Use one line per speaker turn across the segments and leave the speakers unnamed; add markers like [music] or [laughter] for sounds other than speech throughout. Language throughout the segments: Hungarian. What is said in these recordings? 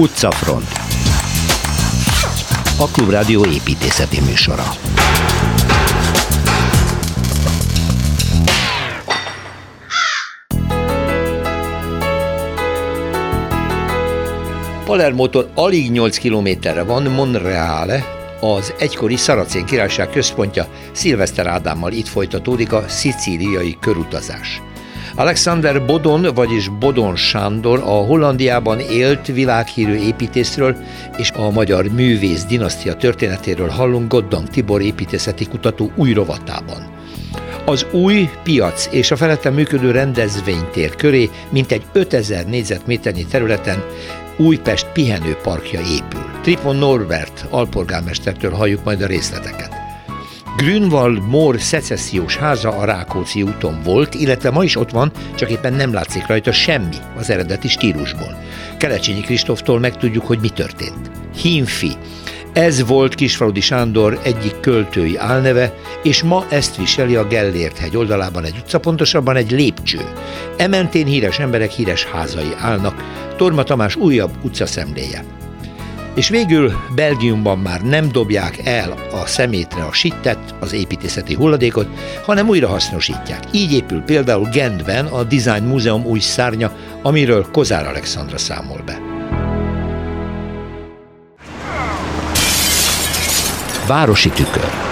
Utcafront. A Klubrádió építészeti műsora. Palermótól alig 8 kilométerre van Monreale, az egykori Szaracén királyság központja. Szilveszter Ádámmal itt folytatódik a szicíliai körutazás. Alexander Bodon, vagyis Bodon Sándor a Hollandiában élt világhírű építészről és a magyar művész dinasztia történetéről hallunk Goddang Tibor építészeti kutató új rovatában. Az új piac és a felette működő rendezvénytér köré mintegy 5000 négyzetméternyi területen Újpest pihenőparkja épül. Tripon Norbert alpolgármestertől halljuk majd a részleteket. Grünwald Mór szecessziós háza a Rákóczi úton volt, illetve ma is ott van, csak éppen nem látszik rajta semmi az eredeti stílusból. Kelecsényi Kristóftól megtudjuk, hogy mi történt. Himfi. Ez volt Kisfaludi Sándor egyik költői álneve, és ma ezt viseli a Gellért hegy oldalában egy utca, pontosabban egy lépcső. Ementén híres emberek híres házai állnak, Torma Tamás újabb utcaszemléje. És végül Belgiumban már nem dobják el a szemétre a sittet, az építészeti hulladékot, hanem újra hasznosítják. Így épül például Gentben a Design Múzeum új szárnya, amiről Kozár Alexandra számol be. Városi tükör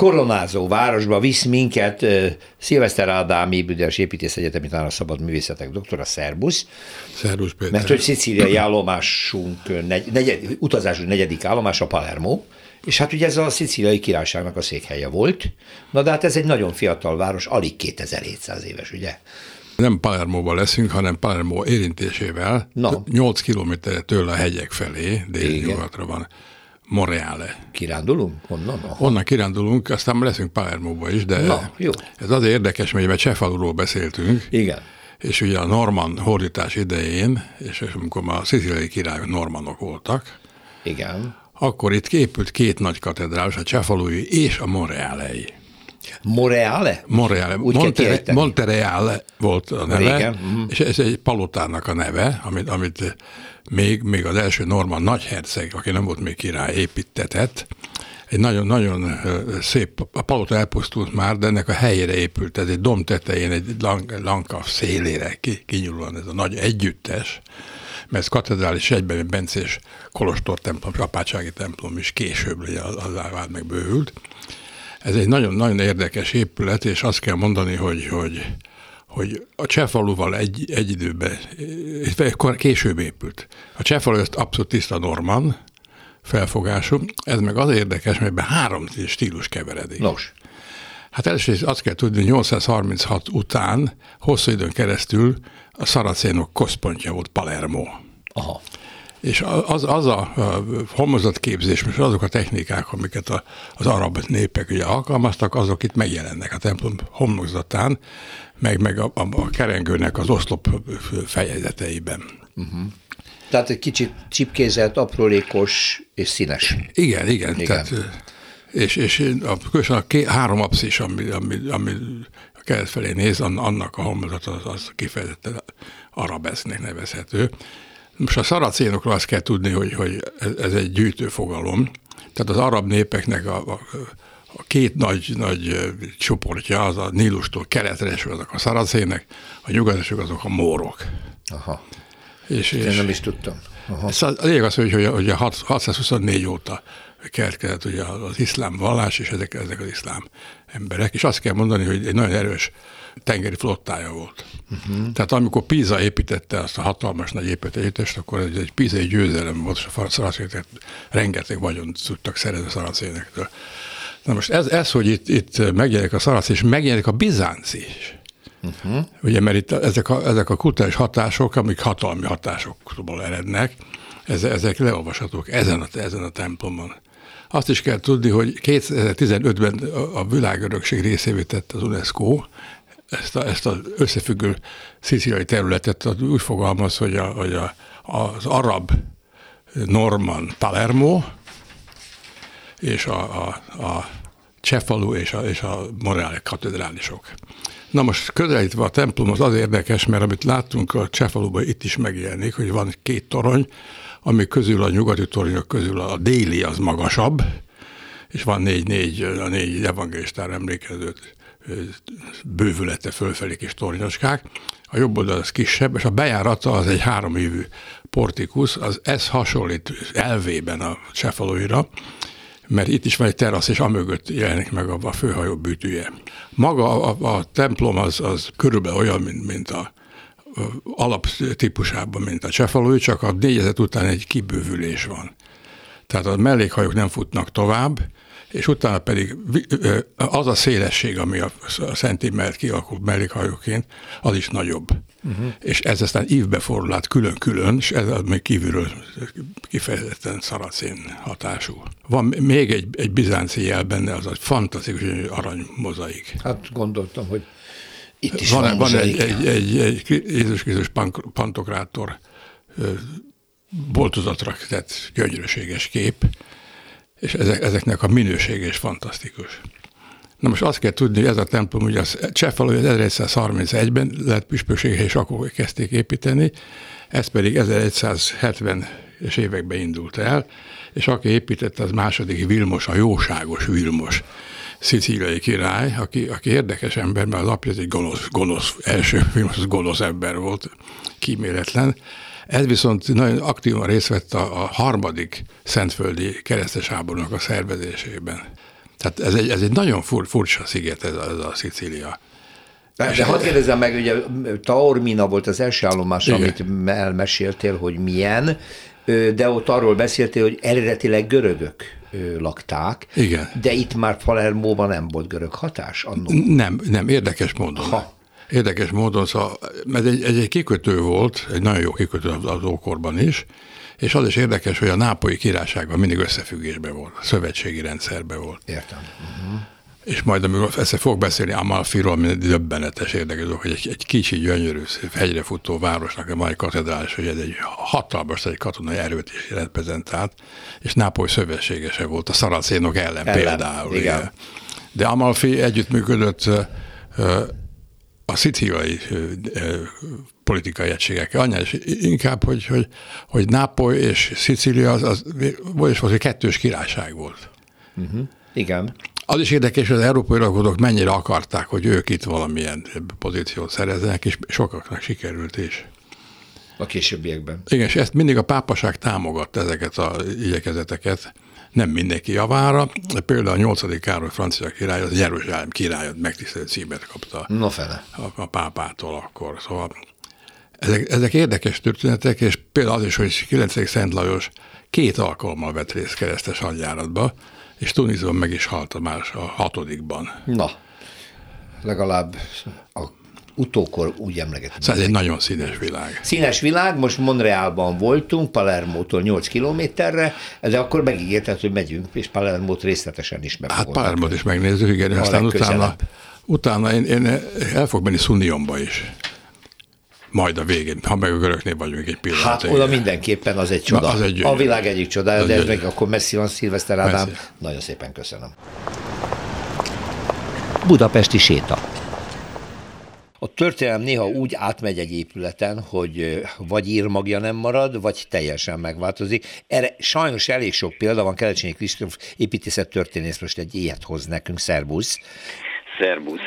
koronázó városba visz minket Szilveszter Ádám Ébüdes Építész Egyetemi Tána Szabad Művészetek doktora, szerbusz.
Szerbusz Péter.
Mert hogy szicíliai állomásunk, negy, negyed, utazásunk negyedik állomás a Palermo, és hát ugye ez a szicíliai királyságnak a székhelye volt, na de hát ez egy nagyon fiatal város, alig 2700 éves, ugye?
Nem Palermóban leszünk, hanem Palermo érintésével, Na. 8 kilométerre tőle a hegyek felé, dél-nyugatra van Moreale.
Kirándulunk? Honnan?
Aha. Onnan kirándulunk, aztán leszünk Palermóba is, de
Na, jó.
ez azért érdekes, mert Csefaluról beszéltünk.
Igen.
És ugye a Norman hordítás idején, és amikor már a szicíliai királyok normanok voltak,
Igen.
akkor itt képült két nagy katedrális, a Cefalui és a Morealei.
Moreale?
Moreale. Úgy Montere, Montereale volt a neve, Régen. Mm. és ez egy palotának a neve, amit, amit még, még az első Norman nagyherceg, aki nem volt még király, építetett. Egy nagyon-nagyon szép, a palota elpusztult már, de ennek a helyére épült, ez egy dom tetején, egy lankav szélére kinyúlóan ez a nagy együttes, mert ez katedrális egyben Bencés Kolostor templom, apátsági templom is később az, az vált meg bővült. Ez egy nagyon-nagyon érdekes épület, és azt kell mondani, hogy, hogy hogy a Csefaluval egy, egy időben, később épült. A Csefalu ezt abszolút tiszta norman felfogású, ez meg az érdekes, mert ebben három stílus keveredik.
Nos.
Hát először azt kell tudni, hogy 836 után hosszú időn keresztül a szaracénok központja volt Palermo.
Aha.
És az, az a, a képzés, és azok a technikák, amiket a, az arab népek ugye alkalmaztak, azok itt megjelennek a templom homlokzatán, meg, meg a, a, a kerengőnek az oszlop fejezeteiben. Uh-huh.
Tehát egy kicsit csipkézelt, aprólékos és színes.
Igen, igen. igen. Tehát, és, és a, a ké, három apszis, ami, ami, ami a kelet felé néz, annak a homlokzat az, az kifejezetten arabesznek nevezhető. Most a szaracénokról azt kell tudni, hogy, hogy ez egy gyűjtő fogalom. Tehát az arab népeknek a, a, a két nagy, nagy csoportja, az a Nílustól keletre és azok a szaracének, a nyugatesek azok a mórok.
Aha. És, és Én nem is tudtam.
Aha. Ez a lényeg az, hogy, hogy, hogy a 624 óta keletkezett ugye az iszlám vallás, és ezek, ezek az iszlám emberek, és azt kell mondani, hogy egy nagyon erős tengeri flottája volt. Uh-huh. Tehát amikor Pisa építette azt a hatalmas nagy építést, akkor ez egy pízai győzelem volt, és a szaracének rengeteg vagyon tudtak szerezni a szaracénektől. Na most ez, ez hogy itt, itt megjelenik a szarac, és megjelenik a bizánc is. Uh-huh. Ugye, mert itt ezek a, ezek a kulturális hatások, amik hatalmi hatásokból erednek, ezek leolvashatók ezen a, ezen a templomon. Azt is kell tudni, hogy 2015-ben a világörökség részévé tett az UNESCO, ezt, a, ezt az összefüggő szicíliai területet úgy fogalmaz, hogy, a, hogy a, az arab norman Palermo és a, a, a Csefalu és a, és a Moreale katedrálisok. Na most közelítve a templom az az érdekes, mert amit láttunk a Csefaluban itt is megjelenik, hogy van két torony, ami közül a nyugati toronyok közül a déli az magasabb, és van négy-négy, a négy evangélistára emlékező bővülete fölfelé kis tornyoskák, a jobb oldal az kisebb, és a bejárata az egy három évű portikus, az ez hasonlít elvében a Cefalóira, mert itt is van egy terasz, és amögött jelenik meg a, a főhajó bűtője. Maga a, a templom az, az körülbelül olyan, mint, mint a, a alaptípusában, mint a Csefalói, csak a négyezet után egy kibővülés van. Tehát a mellékhajók nem futnak tovább, és utána pedig az a szélesség, ami a Szenti mellett kialakult mellékhajóként, az is nagyobb. Uh-huh. És ez aztán ívbe fordul át külön-külön, és ez az még kívülről kifejezetten szaracén hatású. Van még egy, egy bizánci jel benne, az egy fantasztikus arany mozaik.
Hát gondoltam, hogy itt is
van, van, van egy, egy, egy, egy Jézus Krisztus pantokrátor boltozatra tett gyönyörűséges kép, és ezek, ezeknek a minősége is fantasztikus. Na most azt kell tudni, hogy ez a templom, ugye az Csefaló 1131-ben lett püspöksége, és akkor kezdték építeni, ez pedig 1170-es években indult el, és aki építette, az második Vilmos, a jóságos Vilmos szicíliai király, aki, aki érdekes ember, mert az apja egy gonosz, gonosz első Vilmos gonosz ember volt, kíméletlen, ez viszont nagyon aktívan részt vett a, a harmadik szentföldi keresztes háborúnak a szervezésében. Tehát ez egy, ez egy nagyon fur, furcsa sziget ez a, ez a Szicília.
De, de hadd kérdezzem meg, ugye Taormina volt az első állomás, Igen. amit elmeséltél, hogy milyen, de ott arról beszéltél, hogy eredetileg görögök lakták,
Igen.
de itt már Palermóban nem volt görög hatás? Annó.
Nem, nem, érdekes módon. Ha. Érdekes módon, szóval, ez egy, ez egy kikötő volt, egy nagyon jó kikötő az, ókorban is, és az is érdekes, hogy a nápolyi királyságban mindig összefüggésben volt, szövetségi rendszerben volt.
Értem. Uh-huh.
És majd, amikor ezt fog beszélni Amalfiról, ami döbbenetes érdekes, hogy egy, egy kicsi, gyönyörű, hegyre futó városnak a mai katedrális, hogy ez egy hatalmas egy katonai erőt is reprezentált, és Nápoly szövetségese volt a szaracénok ellen, ellen például. Igen. De Amalfi együttműködött a szicíliai politikai egységekkel. Annál is inkább, hogy, hogy, hogy Nápoly és Szicília az, az, az, az egy kettős királyság volt.
Uh-huh. Igen.
Az is érdekes, hogy az európai rakodók mennyire akarták, hogy ők itt valamilyen pozíciót szerezzenek, és sokaknak sikerült is.
A későbbiekben.
Igen, és ezt mindig a pápaság támogatta ezeket a igyekezeteket nem mindenki javára. Például a 8. Károly francia király, az Jeruzsálem király megtisztelő címet kapta
no fele.
A, a pápától akkor. Szóval ezek, ezek érdekes történetek, és például az is, hogy 9. Szent Lajos két alkalommal vett részt keresztes hadjáratba, és Tunisban meg is halt a más a hatodikban.
Na, legalább a utókor úgy emlegetünk.
Szóval ez egy nagyon színes világ.
Színes világ, most Monrealban voltunk, Palermótól 8 kilométerre, de akkor megígérted, hogy megyünk, és Palermót részletesen is meg.
Hát Palermót is megnézzük, igen, a aztán utána, utána én, én el fog menni Szunionba is. Majd a végén, ha meg a görögnél vagyunk egy pillanat.
Hát oda mindenképpen az egy csoda. Na, az egy a világ egyik csodája, de ez meg akkor messzi van, Szilveszter Ádám. Messzi. Nagyon szépen köszönöm. Budapesti séta. A történelem néha úgy átmegy egy épületen, hogy vagy írmagja nem marad, vagy teljesen megváltozik. Erre sajnos elég sok példa van, Kelecsényi Kristóf építészet történész most egy ilyet hoz nekünk, szervusz.
Szerbusz.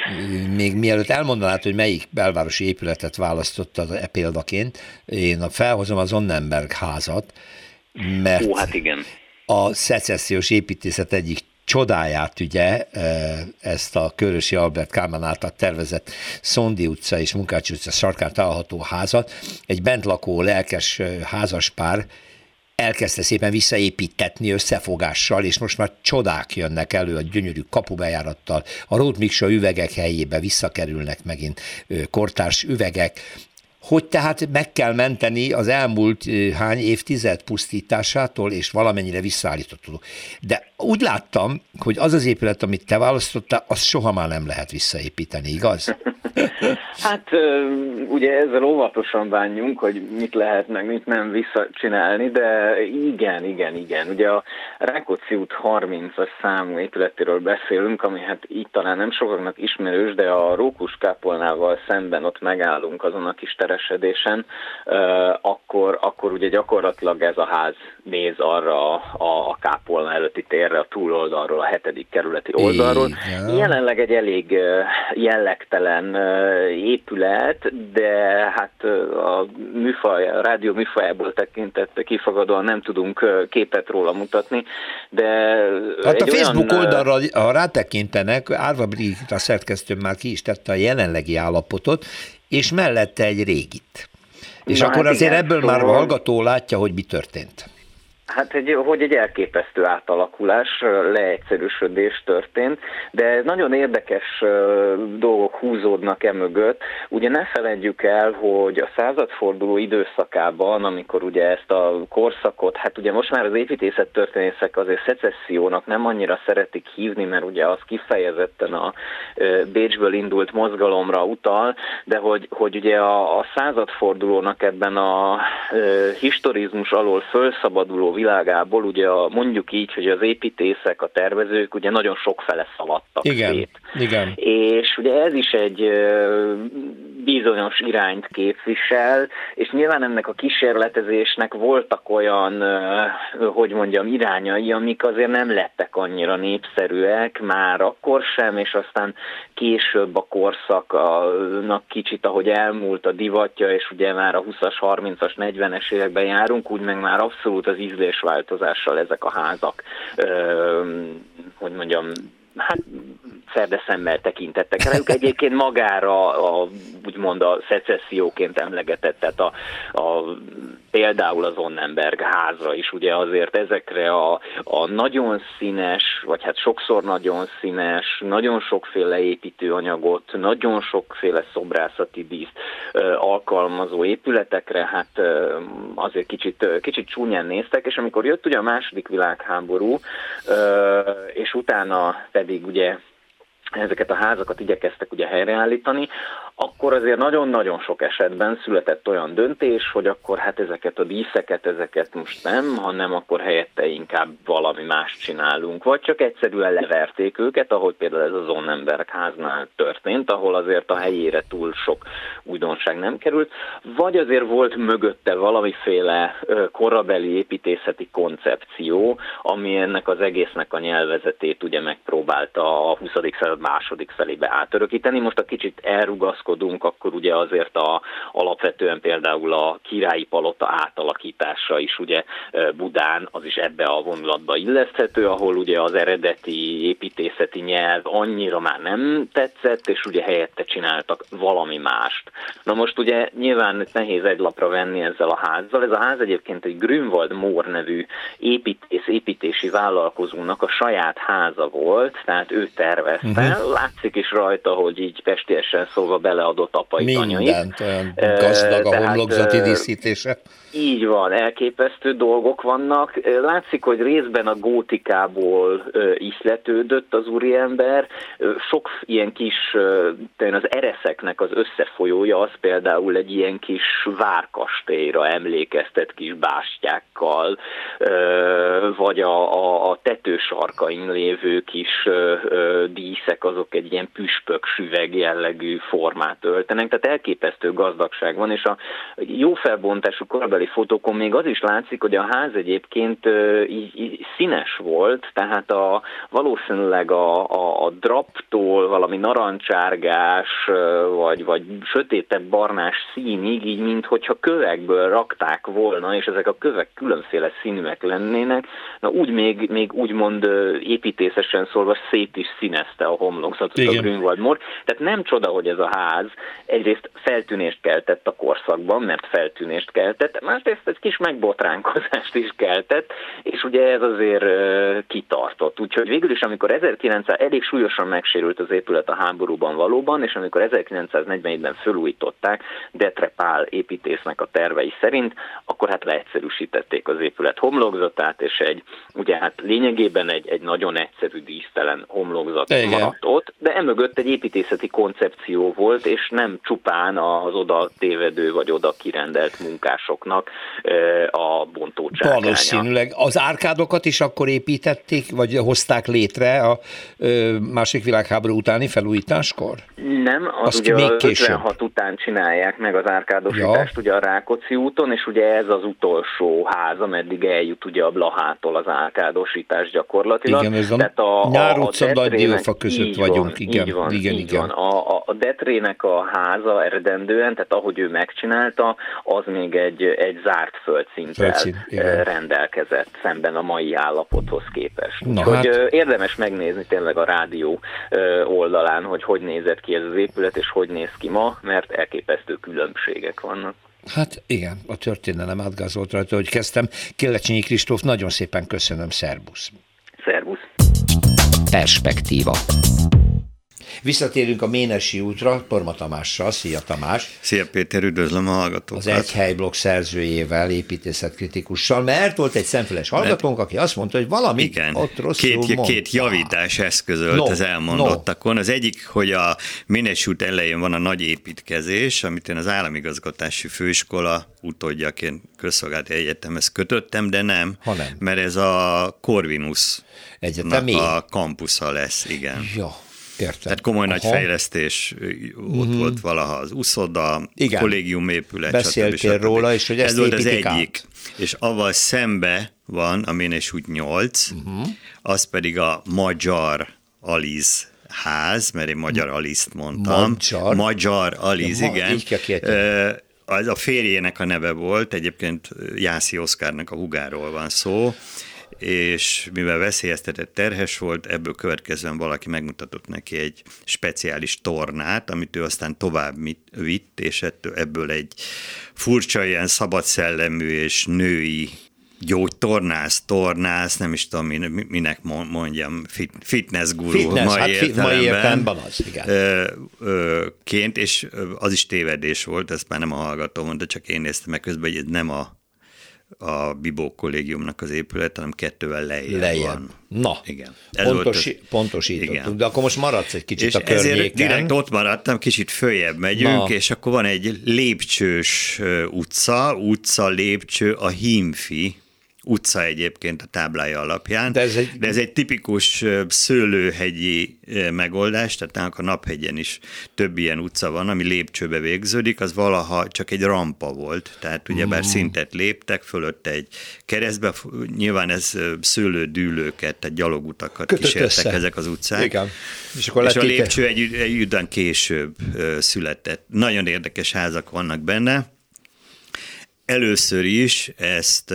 Még mielőtt elmondanád, hogy melyik belvárosi épületet választottad e példaként, én felhozom az Onnenberg házat, mert
Ó, hát igen.
a szecessziós építészet egyik csodáját, ugye, e, ezt a Körösi Albert Kálmán által tervezett Szondi utca és Munkács utca sarkán található házat, egy bent lakó lelkes e, házaspár elkezdte szépen visszaépítetni összefogással, és most már csodák jönnek elő a gyönyörű kapubejárattal, a Rót Miksa üvegek helyébe visszakerülnek megint kortárs üvegek, hogy tehát meg kell menteni az elmúlt hány évtized pusztításától, és valamennyire visszaállítható. De úgy láttam, hogy az az épület, amit te választottál, azt soha már nem lehet visszaépíteni, igaz? [laughs]
hát ugye ezzel óvatosan bánjunk, hogy mit lehet meg mit nem visszacsinálni, de igen, igen, igen. Ugye a Rákóczi út 30-as számú épületéről beszélünk, ami hát így talán nem sokaknak ismerős, de a Rókus kápolnával szemben ott megállunk azon a kis teresedésen, akkor, akkor ugye gyakorlatilag ez a ház néz arra a, a kápolna előtti térre, a túloldalról, a hetedik kerületi oldalról. Igen. Jelenleg egy elég jellegtelen épület, de hát a műfaj, a rádió műfajából tekintett kifogadóan nem tudunk képet róla mutatni, de
Hát a Facebook olyan... oldalra, ha rátekintenek, Árva Brigitta szerkesztő már ki is tette a jelenlegi állapotot, és mellette egy régit. És Na, akkor hát azért igen, ebből szóval... már a hallgató látja, hogy mi történt.
Hát, egy, hogy egy elképesztő átalakulás, leegyszerűsödés történt, de nagyon érdekes dolgok húzódnak e mögött. Ugye ne feledjük el, hogy a századforduló időszakában, amikor ugye ezt a korszakot, hát ugye most már az építészet történészek azért szecessziónak nem annyira szeretik hívni, mert ugye az kifejezetten a Bécsből indult mozgalomra utal, de hogy, hogy ugye a, a századfordulónak ebben a historizmus alól felszabaduló világából, ugye a, mondjuk így, hogy az építészek, a tervezők ugye nagyon sok fele szaladtak
igen,
szét.
Igen.
És ugye ez is egy bizonyos irányt képvisel, és nyilván ennek a kísérletezésnek voltak olyan, hogy mondjam, irányai, amik azért nem lettek annyira népszerűek, már akkor sem, és aztán később a korszaknak kicsit, ahogy elmúlt a divatja, és ugye már a 20-as, 30-as, 40-es években járunk, úgy meg már abszolút az ízlésváltozással ezek a házak, hogy mondjam, hát szemmel tekintettek rájuk. Egyébként magára a, úgymond a szecesszióként emlegetett, tehát a, a, például az Onnenberg házra is ugye azért ezekre a, a nagyon színes, vagy hát sokszor nagyon színes, nagyon sokféle építőanyagot, nagyon sokféle szobrászati díszt alkalmazó épületekre, hát azért kicsit, kicsit csúnyán néztek, és amikor jött ugye a második világháború, és utána ugye ezeket a házakat igyekeztek ugye helyreállítani, akkor azért nagyon-nagyon sok esetben született olyan döntés, hogy akkor hát ezeket a díszeket, ezeket most nem, hanem akkor helyette inkább valami más csinálunk, vagy csak egyszerűen leverték őket, ahogy például ez a Zonnenberg háznál történt, ahol azért a helyére túl sok újdonság nem került, vagy azért volt mögötte valamiféle korabeli építészeti koncepció, ami ennek az egésznek a nyelvezetét ugye megpróbálta a 20. század második felébe átörökíteni. Most a kicsit elrugaszkodunk, akkor ugye azért a, alapvetően például a királyi palota átalakítása is ugye Budán, az is ebbe a vonulatba illeszthető, ahol ugye az eredeti építészeti nyelv annyira már nem tetszett, és ugye helyette csináltak valami mást. Na most ugye nyilván nehéz egy lapra venni ezzel a házzal. Ez a ház egyébként egy Grünwald Mór nevű építész, építési vállalkozónak a saját háza volt, tehát ő tervezte, uh-huh látszik is rajta, hogy így pestiesen szólva beleadott apai
Mindent, olyan gazdag a homlokzati díszítése.
Így van, elképesztő dolgok vannak. Látszik, hogy részben a gótikából isletődött az úriember. Sok ilyen kis, az ereszeknek az összefolyója, az például egy ilyen kis várkastélyra emlékeztet kis bástyákkal, vagy a, a, a tetősarkain lévő kis díszek, azok egy ilyen püspök süveg jellegű formát öltenek, tehát elképesztő gazdagság van, és a jó felbontású korabeli távoli fotókon még az is látszik, hogy a ház egyébként így, így színes volt, tehát a, valószínűleg a, a, a draptól valami narancsárgás, vagy, vagy sötétebb barnás színig, így minthogyha kövekből rakták volna, és ezek a kövek különféle színűek lennének, na úgy még, még úgymond építészesen szólva szét is színezte a homlokzatot a Grünwald Mor. Tehát nem csoda, hogy ez a ház egyrészt feltűnést keltett a korszakban, mert feltűnést keltett, másrészt egy kis megbotránkozást is keltett, és ugye ez azért kitartott. Úgyhogy végül is, amikor 1900 elég súlyosan megsérült az épület a háborúban valóban, és amikor 1941-ben fölújították Detre Pál építésznek a tervei szerint, akkor hát leegyszerűsítették az épület homlokzatát, és egy, ugye hát lényegében egy, egy nagyon egyszerű dísztelen homlokzat Igen. maradt ott, de emögött egy építészeti koncepció volt, és nem csupán az oda tévedő vagy oda kirendelt munkásoknak a bontócsákánya.
Valószínűleg. Az árkádokat is akkor építették, vagy hozták létre a másik világháború utáni felújításkor?
Nem, az Azt ugye még az később. 56 után csinálják meg az árkádosítást ja. ugye a Rákóczi úton, és ugye ez az utolsó ház, ameddig eljut ugye a Blahától az árkádosítás gyakorlatilag.
Igen, ez a, Tehát a Nyár utca, Nagy között vagyunk. Igen,
így van,
igen,
így igen. Van. A, a, a Detrének a háza eredendően, tehát ahogy ő megcsinálta, az még egy, egy zárt földszinttel Földszín, rendelkezett szemben a mai állapothoz képest. Na, Úgyhogy hát... érdemes megnézni tényleg a rádió oldalán, hogy hogy nézett ki ez az épület, és hogy néz ki ma, mert elképesztő különbségek vannak.
Hát igen, a történelem átgázolt rajta, hogy kezdtem. Killecsényi Kristóf, nagyon szépen köszönöm, szervusz.
Szervusz.
Perspektíva. Visszatérünk a Ménesi útra, Torma Tamással. Szia Tamás!
Szia Péter, üdvözlöm a hallgatókat!
Az egy helyblokk szerzőjével, építészetkritikussal, mert volt egy szemfüles hallgatónk, aki azt mondta, hogy valami Igen. ott rosszul
két, két javítás eszközölt no, az elmondottakon. No. Az egyik, hogy a Ménesi út elején van a nagy építkezés, amit én az államigazgatási főiskola utódjaként közszolgálati egyetemhez kötöttem, de nem, ha nem. mert ez a Corvinus Egyetemi? a kampusza lesz, igen.
Ja. Értem.
Tehát komoly Aha. nagy fejlesztés, ott mm. volt valaha az uszoda, Igen. kollégium épület,
Beszéltél stb. róla, és hogy ezt
Ez volt az egyik. Át. És avval szembe van a út 8, uh-huh. az pedig a Magyar Aliz ház, mert én Magyar Aliszt mondtam. Magyar? Magyar Aliz, ja, igen. Így kell az a férjének a neve volt, egyébként Jászi Oszkárnak a hugáról van szó, és mivel veszélyeztetett terhes volt, ebből következően valaki megmutatott neki egy speciális tornát, amit ő aztán tovább vitt, és ettől, ebből egy furcsa ilyen szabadszellemű és női gyógytornász, tornász, nem is tudom, minek mondjam, fit, fitness guru,
fitness, mai, hát értelemben, mai értelemben az, igen. Ö,
ö, ként, és az is tévedés volt, ezt már nem a hallgató mondta, csak én néztem meg közben, hogy ez nem a a Bibó kollégiumnak az épület, hanem kettővel lejjebb, lejjebb. van.
Na, igen. Ez pontos, volt az, pontosítottuk, igen. de akkor most maradsz egy kicsit és a környéken. ezért
direkt ott maradtam, kicsit följebb megyünk, Na. és akkor van egy lépcsős utca, utca, lépcső, a Hímfi utca egyébként a táblája alapján, de ez egy, de ez egy tipikus szőlőhegyi megoldás, tehát a Naphegyen is több ilyen utca van, ami lépcsőbe végződik, az valaha csak egy rampa volt, tehát ugyebár mm. szintet léptek, fölött egy keresztbe, nyilván ez szőlődűlőket, tehát gyalogutakat Kötött kísértek össze. ezek az utcák. Igen. És, akkor és a lépcső egy, egy után később született. Nagyon érdekes házak vannak benne, Először is ezt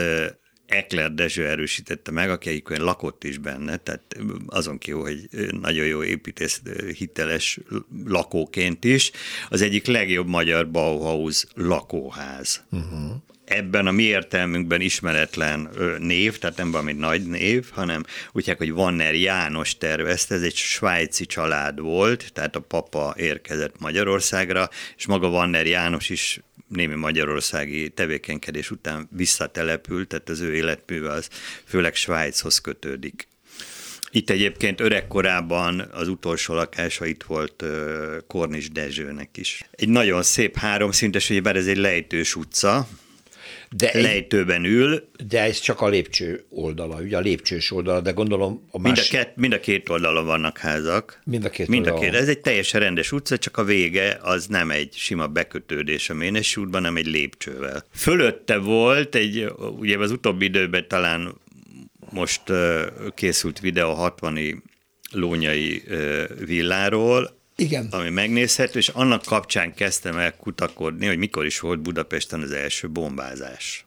Ekler Dezső erősítette meg, aki egyébként lakott is benne, tehát azon kívül, hogy nagyon jó építész, hiteles lakóként is, az egyik legjobb magyar Bauhaus lakóház. Uh-huh. Ebben a mi értelmünkben ismeretlen név, tehát nem valami nagy név, hanem úgy hogy Vanner János tervezte, ez egy svájci család volt, tehát a papa érkezett Magyarországra, és maga Vanner János is némi magyarországi tevékenykedés után visszatelepült, tehát az ő életműve az főleg Svájchoz kötődik. Itt egyébként öregkorában az utolsó lakása itt volt Kornis Dezsőnek is. Egy nagyon szép háromszintes, bár ez egy lejtős utca, de lejtőben ül.
De ez csak a lépcső oldala, ugye a lépcsős oldala, de gondolom
a más... Mind a, két, mind a két oldalon vannak házak.
Mind a két
mind a két. Ez egy teljesen rendes utca, csak a vége az nem egy sima bekötődés a Ménes útban, hanem egy lépcsővel. Fölötte volt egy, ugye az utóbbi időben talán most készült videó 60 lónyai villáról,
igen.
ami megnézhető, és annak kapcsán kezdtem el kutakodni, hogy mikor is volt Budapesten az első bombázás.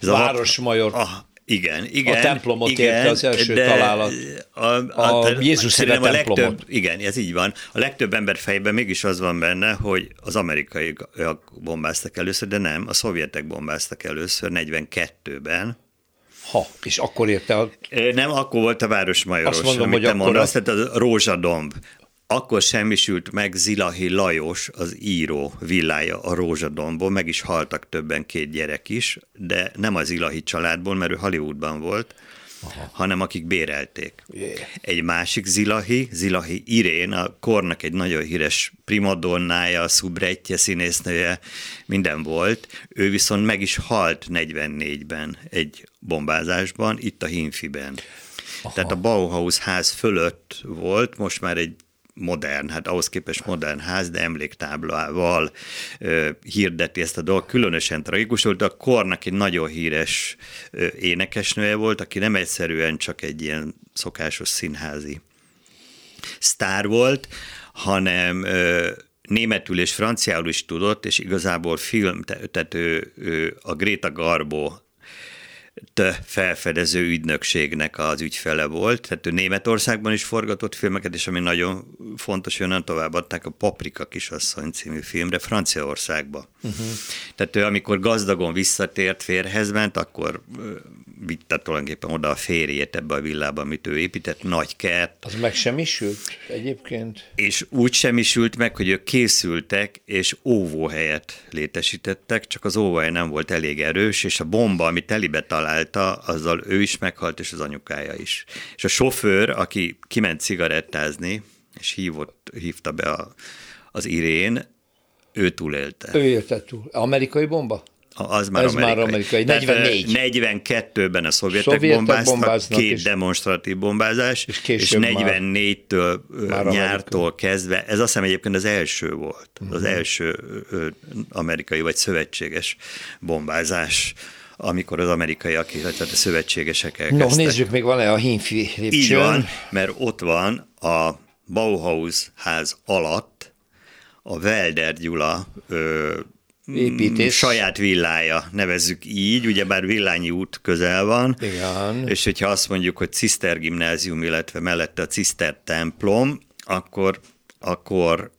Ez Városmajor. A,
Igen, igen.
A templomot igen, érte az első de találat. A, a, a Jézus a
legtöbb, Igen, ez így van. A legtöbb ember fejében mégis az van benne, hogy az amerikaiak bombáztak először, de nem, a szovjetek bombáztak először 42-ben,
ha, és akkor érte a...
Nem, akkor volt a Városmajoros, Azt mondom, amit hogy te mondasz, a... tehát a Rózsadomb. Akkor semmisült meg Zilahi Lajos, az író villája a Rózsadombból, meg is haltak többen két gyerek is, de nem az Zilahi családból, mert ő Hollywoodban volt, Aha. hanem akik bérelték. Yeah. Egy másik Zilahi, Zilahi Irén, a kornak egy nagyon híres primadonnája, szubretje, színésznője, minden volt. Ő viszont meg is halt 44-ben egy bombázásban, itt a Hinfiben. Aha. Tehát a Bauhaus ház fölött volt, most már egy modern, hát ahhoz képest modern ház, de emléktáblával ö, hirdeti ezt a dolgot. Különösen tragikus volt, a kornak egy nagyon híres ö, énekesnője volt, aki nem egyszerűen csak egy ilyen szokásos színházi sztár volt, hanem ö, németül és franciául is tudott, és igazából film, tehát ő, ő a Greta Garbo felfedező ügynökségnek az ügyfele volt, tehát ő Németországban is forgatott filmeket, és ami nagyon fontos, hogy onnan továbbadták a Paprika kisasszony című filmre Franciaországba. Uh-huh. Tehát ő amikor gazdagon visszatért férhez ment, akkor vitte tulajdonképpen oda a férjét ebbe a villába, amit ő épített, nagy kert.
Az meg semmisült egyébként?
És úgy semmisült meg, hogy ők készültek, és óvóhelyet létesítettek, csak az óvóhely nem volt elég erős, és a bomba, amit telibe találta, azzal ő is meghalt, és az anyukája is. És a sofőr, aki kiment cigarettázni, és hívott, hívta be a, az Irén, ő túlélte.
Ő élte túl. Amerikai bomba?
Az már Ez amerikai. már amerikai.
44.
42-ben a szovjetek, szovjetek bombáztak, két is. demonstratív bombázás, és, és 44-től nyártól kezdve, ez azt hiszem egyébként az első volt, uh-huh. az mhm. első amerikai vagy szövetséges bombázás amikor az amerikaiak, illetve a szövetségesek elkezdtek.
No, nézzük még, van-e a hínfi lépcsőn?
Így van, mert ott van a Bauhaus ház alatt a Welder Gyula ö, építés. saját villája, nevezzük így, ugyebár Villányi út közel van,
Igen.
és hogyha azt mondjuk, hogy Ciszter gimnázium, illetve mellette a Ciszter templom, akkor, akkor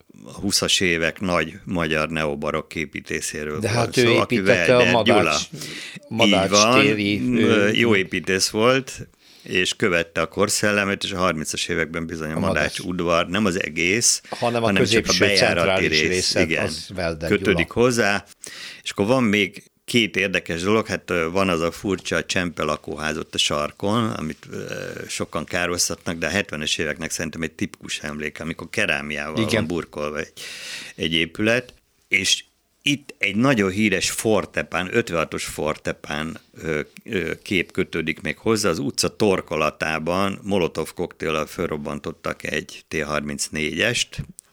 20-as évek nagy magyar neobarokk építészéről
De hát ő építette a Madács, Madács van, téri,
jó építész volt, és követte a korszellemet, és a 30-as években bizony a, a Madács udvar, nem az egész,
hanem, a hanem csak a bejárati rész, igen, az
kötődik Gyula. hozzá, és akkor van még két érdekes dolog, hát van az a furcsa csempe lakóház ott a sarkon, amit sokan károsztatnak, de a 70-es éveknek szerintem egy tipikus emléke, amikor kerámiával Igen. van burkolva egy, egy épület, és itt egy nagyon híres fortepán, 56-os fortepán kép kötődik még hozzá. Az utca torkolatában Molotov koktéllal felrobbantottak egy T-34-est,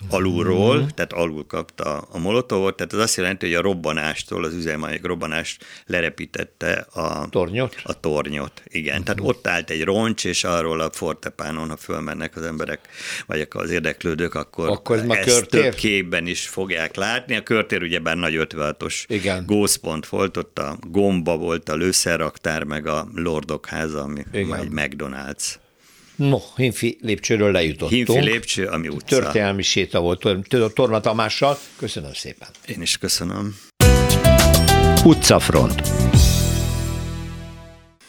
alulról, mm. tehát alul kapta a molotovot, tehát az azt jelenti, hogy a robbanástól, az üzemanyag robbanást lerepítette a
tornyot.
A tornyot, igen. Mm. Tehát ott állt egy roncs, és arról a fortepánon, ha fölmennek az emberek, vagy az érdeklődők, akkor, akkor ez ezt körtér? több képben is fogják látni. A körtér ugyebár nagy 56-os gózpont volt, ott a gomba volt, a lőszerraktár, meg a lordok háza, ami igen. egy McDonald's.
No, Hinfi lépcsőről lejutottunk.
Hinfi lépcső, ami utca.
Történelmi séta volt Torma Tamással. Köszönöm szépen.
Én is köszönöm.
Utcafront.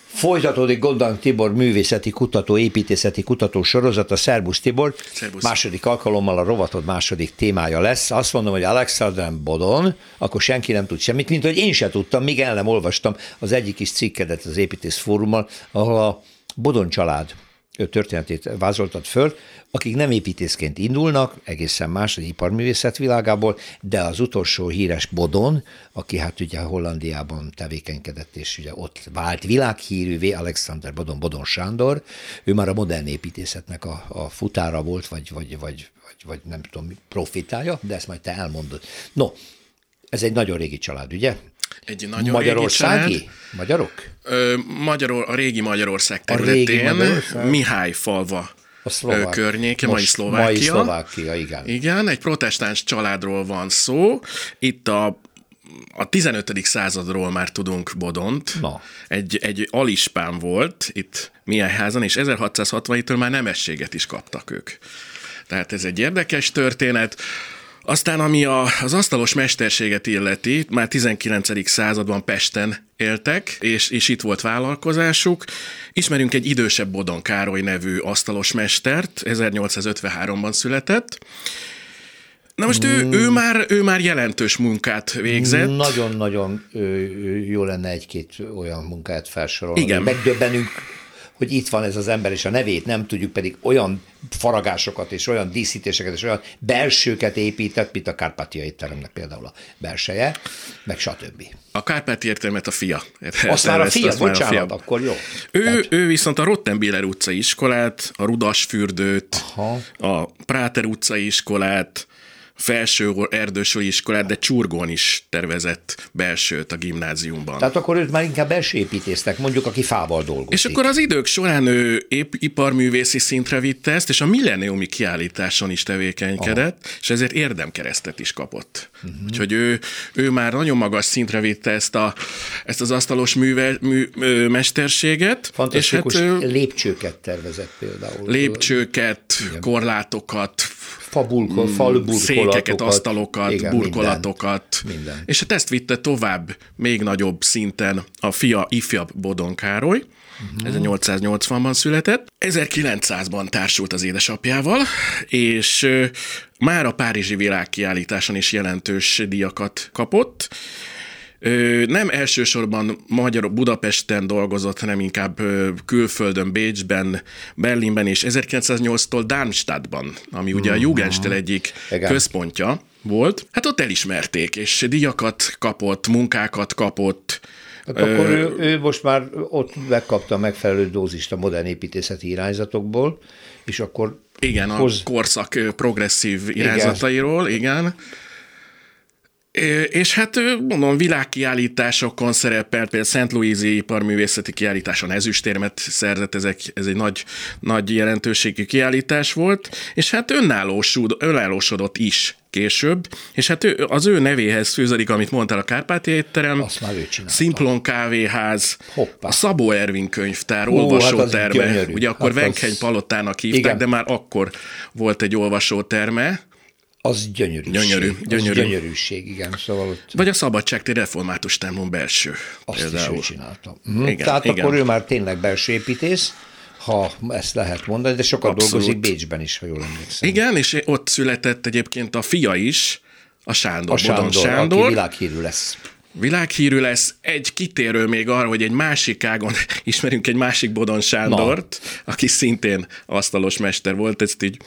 Folytatódik Goldan Tibor művészeti kutató, építészeti kutató sorozata, Szerbusz Tibor. Szerbusz. Második alkalommal a rovatod második témája lesz. Azt mondom, hogy Alexandren Bodon, akkor senki nem tud semmit, mint hogy én se tudtam, míg el nem olvastam az egyik is cikkedet az Építész Fórumon, ahol a Bodon család történetét vázoltad föl, akik nem építészként indulnak, egészen más az iparművészet világából, de az utolsó híres Bodon, aki hát ugye Hollandiában tevékenykedett, és ugye ott vált világhírűvé, Alexander Bodon, Bodon Sándor, ő már a modern építészetnek a, a futára volt, vagy, vagy, vagy, vagy, vagy nem tudom, profitája, de ezt majd te elmondod. No, ez egy nagyon régi család, ugye?
Egy nagyon
Magyarországi? Régi Magyarok?
Ö, Magyaror, a régi Magyarország területén, régi Magyarország? Mihály falva a szlovák. környéke, mai Szlovákia. Mai
Szlovákia, igen.
Igen, egy protestáns családról van szó. Itt a a 15. századról már tudunk Bodont. Na. Egy, egy alispán volt itt házan, és 1660-től már nemességet is kaptak ők. Tehát ez egy érdekes történet. Aztán ami a, az asztalos mesterséget illeti, már 19. században Pesten éltek, és, és itt volt vállalkozásuk. Ismerünk egy idősebb Bodon Károly nevű asztalos mestert, 1853-ban született, Na most ő, ő, hmm. már, ő már jelentős munkát végzett.
Nagyon-nagyon jó lenne egy-két olyan munkát felsorolni. Igen. Megdöbbenünk hogy itt van ez az ember, és a nevét nem tudjuk, pedig olyan faragásokat és olyan díszítéseket és olyan belsőket épített, mint a Kárpátia étteremnek például a belseje, meg stb.
A Kárpáti éttermet a fia.
Azt már a fia, azt bocsánat, a fia. akkor jó.
Ő, Tehát... ő viszont a Rottenbiller utcai iskolát, a Rudasfürdőt, Aha. a Práter utcai iskolát, felső erdősői iskolát, de Csurgón is tervezett belsőt a gimnáziumban.
Tehát akkor őt már inkább belső építésznek, mondjuk, aki fával dolgozik.
És akkor az idők során ő épp iparművészi szintre vitte ezt, és a milleniumi kiállításon is tevékenykedett, Aha. és ezért érdemkeresztet is kapott. Uh-huh. Úgyhogy ő, ő már nagyon magas szintre vitte ezt, a, ezt az asztalos műve, mű, mű, mesterséget.
Fantasztikus és hát, lépcsőket tervezett például.
Lépcsőket, Igen. korlátokat,
Fabulko, mm, falburkolatokat.
Székeket, asztalokat, igen, burkolatokat. Minden, minden. És hát ezt vitte tovább még nagyobb szinten a fia ifjabb Bodon Károly, uh-huh. 1880-ban született. 1900-ban társult az édesapjával, és már a Párizsi világkiállításon is jelentős díjakat kapott, nem elsősorban Magyar Budapesten dolgozott, hanem inkább külföldön, Bécsben, Berlinben és 1908-tól Darmstadtban, ami ugye a mhm. Jugendstil egyik Igen. központja volt. Hát ott elismerték, és díjakat kapott, munkákat kapott,
Hát akkor ő, ő most már ott megkapta a megfelelő dózist a modern építészeti irányzatokból, és akkor
igen, hoz... a korszak progresszív irányzatairól, igen. igen. És hát mondom, világkiállításokon szerepelt, például Szent Louisi iparművészeti kiállításon ezüstérmet szerzett, ezek, ez egy nagy, nagy jelentőségű kiállítás volt, és hát önállósod, önállósodott is később, és hát ő, az ő nevéhez fűződik, amit mondtál, a Kárpáti étterem,
Azt már ő
Simplon kávéház, Hoppá. a Szabó Ervin könyvtár, Ó, olvasóterme, hát ugye akkor hát Venkeny az... palotának hívták, Igen. de már akkor volt egy olvasóterme,
az gyönyörűség.
Gyönyörű, gyönyörű.
Az gyönyörűség, igen. Szóval ott...
Vagy a Szabadságtér református templom belső.
Azt például. is ő csinálta. Mm. Igen, Tehát igen. akkor ő már tényleg belső építész, ha ezt lehet mondani, de sokat Abszolút. dolgozik Bécsben is, ha jól emlékszem.
Igen, és ott született egyébként a fia is, a Sándor, a Sándor, Bodon Sándor.
aki világhírű lesz
világhírű lesz. Egy kitérő még arra, hogy egy másik ágon [laughs] ismerünk egy másik Bodon Sándort, Na. aki szintén asztalos mester volt, ezt így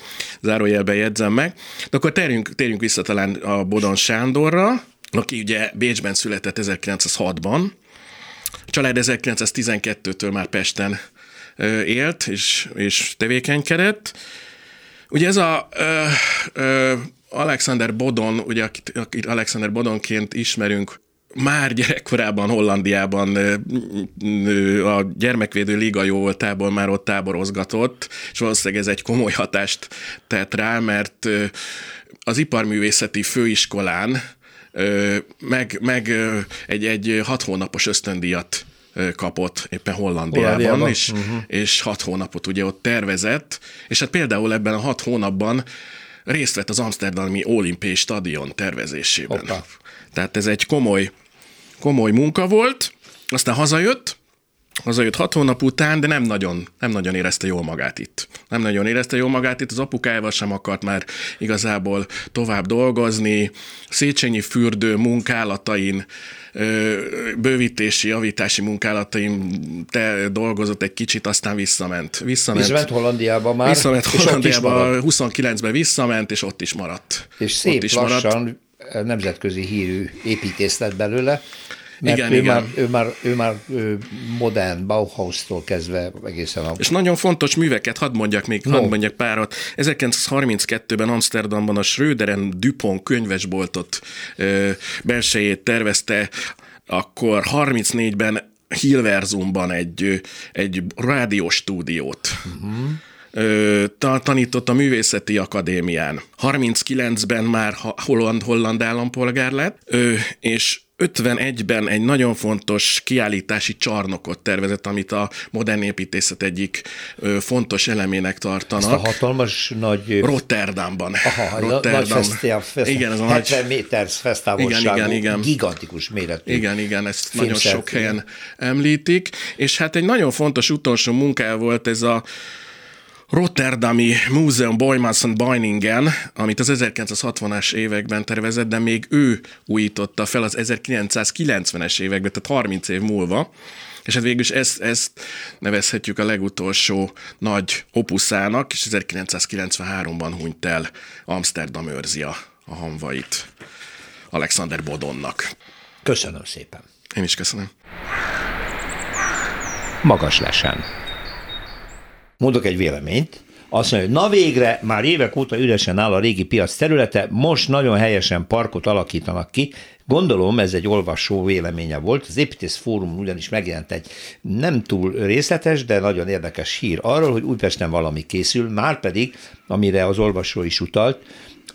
zárójelben jegyzem meg. De akkor térjünk, térjünk vissza talán a Bodon Sándorra, aki ugye Bécsben született 1906-ban. A család 1912-től már Pesten élt és, és tevékenykedett. Ugye ez a ö, ö, Alexander Bodon, ugye akit, akit Alexander Bodonként ismerünk, már gyerekkorában Hollandiában a gyermekvédő liga jó voltából már ott táborozgatott, és valószínűleg ez egy komoly hatást tett rá, mert az iparművészeti főiskolán meg, meg egy, egy hat hónapos ösztöndíjat kapott éppen Hollandiában, Hollandiában. És, uh-huh. és hat hónapot ugye ott tervezett, és hát például ebben a hat hónapban részt vett az Amsterdami olimpiai stadion tervezésében. Hoppa. Tehát ez egy komoly komoly munka volt, aztán hazajött, hazajött hat hónap után, de nem nagyon, nem nagyon érezte jól magát itt. Nem nagyon érezte jól magát itt, az apukájával sem akart már igazából tovább dolgozni, Széchenyi fürdő munkálatain, bővítési, javítási munkálatain te dolgozott egy kicsit, aztán visszament.
Visszament, visszament Hollandiába már.
Visszament Hollandiába, 29-ben visszament, és ott is maradt.
És szép ott is lassan maradt nemzetközi hírű építész lett belőle, mert igen,
ő,
igen. Már, ő, már, ő már ő modern, Bauhaus-tól kezdve egészen a...
És nagyon fontos műveket, hadd mondjak még, no. hadd mondjak párat. 1932-ben Amsterdamban a Schröderen Dupont könyvesboltot ö, belsejét tervezte, akkor 34-ben Hilverzumban egy, egy rádióstúdiót. Uh-huh tanított a Művészeti Akadémián. 39-ben már holland, holland állampolgár lett, és 51-ben egy nagyon fontos kiállítási csarnokot tervezett, amit a modern építészet egyik fontos elemének tartanak. Ezt
a hatalmas nagy...
Rotterdamban.
Aha, Rotterdam. nagy fesztiál, fesztiál, igen, ez a 70 nagy... méter fesztávolságú, igen, igen, igen. gigantikus méretű.
Igen, igen, ezt nagyon sok helyen említik, és hát egy nagyon fontos utolsó munkája volt ez a Rotterdami Múzeum Boymans Beiningen, amit az 1960-as években tervezett, de még ő újította fel az 1990-es években, tehát 30 év múlva, és hát végül is ezt, ezt nevezhetjük a legutolsó nagy opuszának, és 1993-ban hunyt el Amsterdam őrzi a, a hamvait Alexander Bodonnak.
Köszönöm szépen.
Én is köszönöm.
Magas lesen. Mondok egy véleményt, azt mondja, hogy na végre, már évek óta üresen áll a régi piac területe, most nagyon helyesen parkot alakítanak ki. Gondolom ez egy olvasó véleménye volt. Az Építész Fórum ugyanis megjelent egy nem túl részletes, de nagyon érdekes hír arról, hogy Újpesten valami készül, már pedig, amire az olvasó is utalt,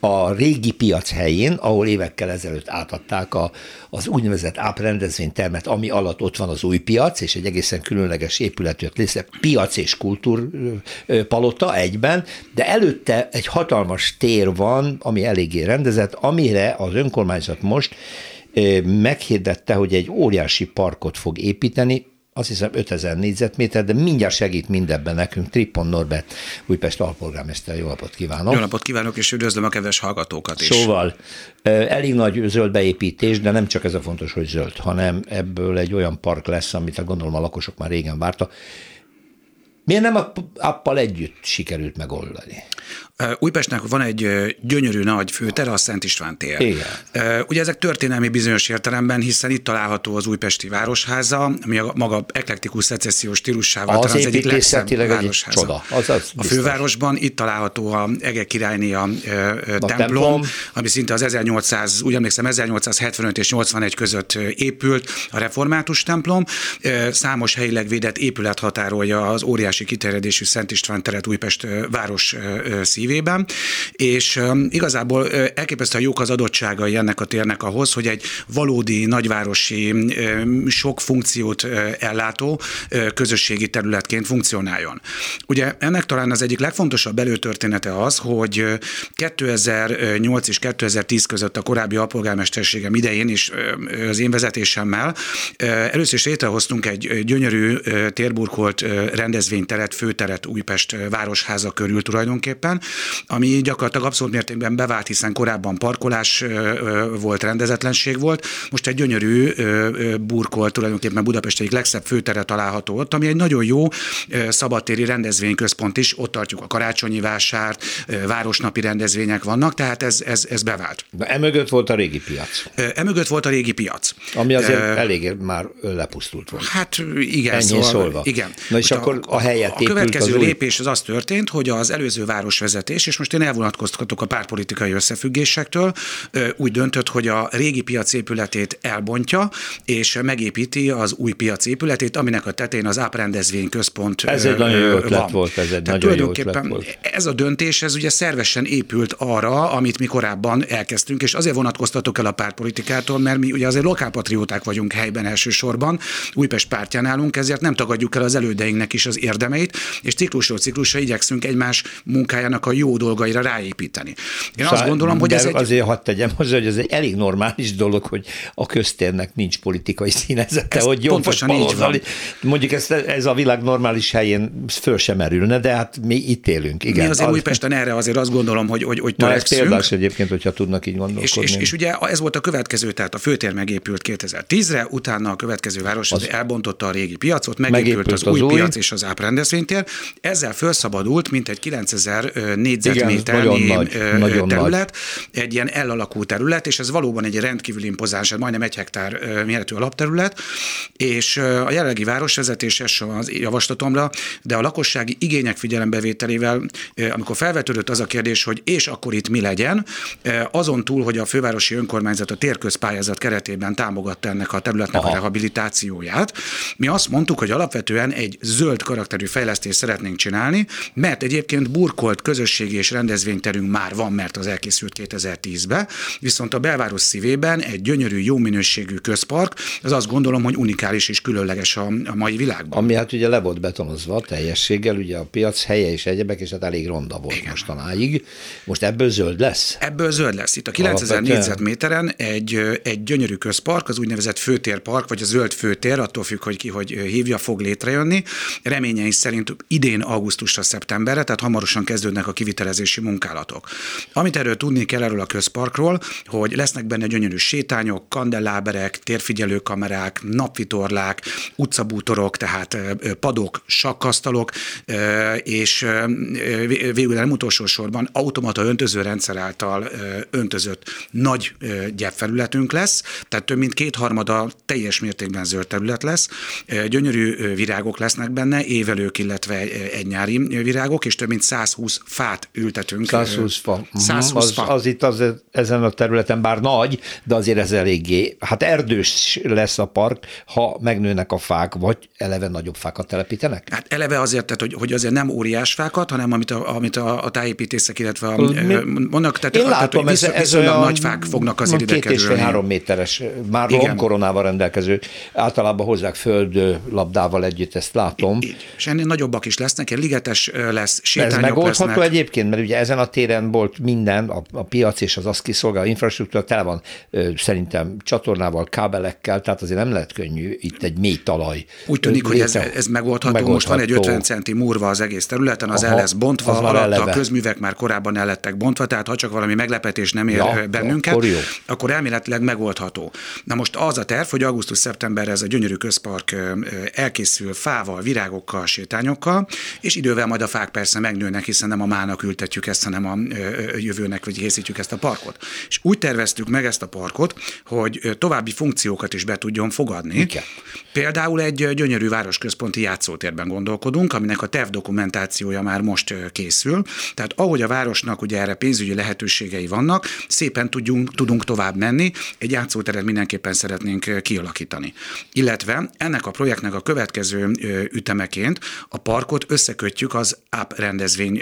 a régi piac helyén, ahol évekkel ezelőtt átadták a, az úgynevezett áprendezvénytermet, ami alatt ott van az új piac, és egy egészen különleges épület jött létre, piac és kultúrpalota egyben, de előtte egy hatalmas tér van, ami eléggé rendezett, amire az önkormányzat most meghirdette, hogy egy óriási parkot fog építeni, azt hiszem 5000 négyzetméter, de mindjárt segít mindebben nekünk. Trippon Norbert, Újpest alpolgármester, jó napot kívánok!
Jó napot kívánok, és üdvözlöm a kedves hallgatókat is!
Szóval elég nagy zöld beépítés, de nem csak ez a fontos, hogy zöld, hanem ebből egy olyan park lesz, amit a gondolom a lakosok már régen vártak. Miért nem a appal együtt sikerült megoldani?
Újpestnek van egy gyönyörű nagy főtere, a Szent István tér. Igen. Ugye ezek történelmi bizonyos értelemben, hiszen itt található az Újpesti Városháza, ami a maga eklektikus szecessziós stílusával
az, az egyik legszebb városháza. Csoda. Az, az
a fővárosban itt található a Ege királyné a, a templom, ami szinte az 1800, úgy emlékszem, 1875 és 81 között épült, a református templom. Számos helyileg védett épület határolja az óriási kiterjedésű Szent István teret Újpest város szívében, és igazából elképesztően jók az adottságai ennek a térnek ahhoz, hogy egy valódi nagyvárosi sok funkciót ellátó közösségi területként funkcionáljon. Ugye ennek talán az egyik legfontosabb előtörténete az, hogy 2008 és 2010 között a korábbi alpolgármesterségem idején is az én vezetésemmel először is létrehoztunk egy gyönyörű térburkolt rendezvényteret, főteret Újpest városháza körül tulajdonképpen, ami gyakorlatilag abszolút mértékben bevált, hiszen korábban parkolás volt, rendezetlenség volt, most egy gyönyörű burkolt, tulajdonképpen Budapest egyik legszebb főtere található ott, ami egy nagyon jó szabadtéri rendezvényközpont is, ott tartjuk a karácsonyi vásárt, városnapi rendezvények vannak, tehát ez, ez, ez bevált.
De emögött volt a régi piac.
Emögött volt a régi piac.
Ami azért uh, elég már lepusztult volt.
Hát igen, Ennyi szóval, szólva. Igen.
Na és akkor a, a helyet
A következő az lépés az az történt, hogy az előző városvezetés, és most én elvonatkoztatok a pártpolitikai összefüggésektől, úgy döntött, hogy a régi piac épületét elbontja, és megépíti az új piac épületét, aminek a tetején az áprendezvény központ
Ez egy nagyon jó ötlet van. volt, ez egy Tehát nagyon jó ötlet volt.
Ez a döntés, ez ugye szervesen épült arra, amit mi korábban elkezdtünk, és azért vonatkoztatok el a pártpolitikától, mert mi ugye azért lokálpatrióták vagyunk helyben elsősorban, Újpest pártján állunk, ezért nem tagadjuk el az elődeinknek is az érdemeit, és ciklusról ciklusra igyekszünk egymás munkájának a jó dolgaira ráépíteni. Én
Szá- azt gondolom, hogy ez egy... Azért hadd tegyem hozzá, hogy ez egy elég normális dolog, hogy a köztérnek nincs politikai színezete, ez hogy jobb vagy baloldali. Mondjuk ez, ez a világ normális helyén föl sem merülne, de hát mi itt élünk. Igen.
Mi azért az... Újpesten erre azért azt gondolom, hogy, hogy, hogy Na, ez
példás egyébként, hogyha tudnak így gondolkodni.
És, és, és, ugye ez volt a következő, tehát a főtér megépült 2010-re, utána a következő város az elbontotta a régi piacot, megépült, megépült az, az új, új piac és az áprendezvénytér. Ezzel felszabadult mint egy 9000 négyzetméternyi nagy, nagyon terület, nagy. egy ilyen elalakult terület, és ez valóban egy rendkívül impozáns, majdnem egy hektár méretű alapterület, és a jelenlegi városvezetés az javaslatomra, de a lakossági igények figyelembevételével, amikor felvetődött az a kérdés, hogy és akkor itt mi legyen, azon túl, hogy a fővárosi önkormányzat a térközpályázat keretében támogatta ennek a területnek Aha. a rehabilitációját, mi azt mondtuk, hogy alapvetően egy zöld karakterű fejlesztést szeretnénk csinálni, mert egyébként burkolt közös közösségi és rendezvényterünk már van, mert az elkészült 2010-ben, viszont a belváros szívében egy gyönyörű, jó minőségű közpark, az azt gondolom, hogy unikális és különleges a, a mai világban.
Ami hát ugye le volt betonozva teljességgel, ugye a piac helye és egyebek, és hát elég ronda volt Igen. mostanáig. Most ebből zöld lesz?
Ebből zöld lesz. Itt a 9000 négyzetméteren egy, egy gyönyörű közpark, az úgynevezett főtérpark, vagy a zöld főtér, attól függ, hogy ki hogy hívja, fog létrejönni. Reményeink szerint idén augusztusra, szeptemberre, tehát hamarosan kezdődnek a kivitelezési munkálatok. Amit erről tudni kell erről a közparkról, hogy lesznek benne gyönyörű sétányok, kandelláberek, térfigyelőkamerák, napvitorlák, utcabútorok, tehát padok, sakkasztalok, és végül nem utolsó sorban automata öntözőrendszer által öntözött nagy gyepfelületünk lesz, tehát több mint kétharmada teljes mértékben zöld terület lesz, gyönyörű virágok lesznek benne, évelők, illetve egy nyári virágok, és több mint 120 fát ültetünk.
120 fa. 120 mhm. az, fa. Az itt az, ezen a területen bár nagy, de azért ez eléggé, hát erdős lesz a park, ha megnőnek a fák, vagy eleve nagyobb fákat telepítenek?
Hát eleve azért, tehát, hogy, hogy azért nem óriás fákat, hanem amit a, amit a, a tájépítészek, illetve a, mondnak, tehát,
Én látom, tehát, ez, ez olyan
nagy fák fognak az ide
Két és fél három méteres, már koronával rendelkező, általában hozzák föld labdával együtt, ezt látom.
Így, és ennél nagyobbak is lesznek, egy ligetes lesz, sétányok Ez
megoldható
lesznek.
Egyébként, mert ugye ezen a téren volt minden, a, a piac és az azt kiszolgáló infrastruktúra tele van szerintem csatornával, kábelekkel, tehát azért nem lehet könnyű itt egy mély talaj.
Úgy tűnik, hogy ez, ez megoldható. megoldható. Most van egy 50 centi múrva az egész területen, az Aha, el lesz bontva, alatta a közművek már korábban el lettek bontva, tehát ha csak valami meglepetés nem ér ja, bennünket, akkor, jó. akkor elméletileg megoldható. Na most az a terv, hogy augusztus-szeptemberre ez a gyönyörű közpark elkészül fával, virágokkal, sétányokkal, és idővel majd a fák persze megnőnek, hiszen nem a mának ültetjük ezt, hanem a jövőnek, vagy készítjük ezt a parkot. És úgy terveztük meg ezt a parkot, hogy további funkciókat is be tudjon fogadni. Igen. Például egy gyönyörű városközponti játszótérben gondolkodunk, aminek a terv dokumentációja már most készül. Tehát ahogy a városnak ugye erre pénzügyi lehetőségei vannak, szépen tudjunk, tudunk tovább menni, egy játszóteret mindenképpen szeretnénk kialakítani. Illetve ennek a projektnek a következő ütemeként a parkot összekötjük az AP rendezvény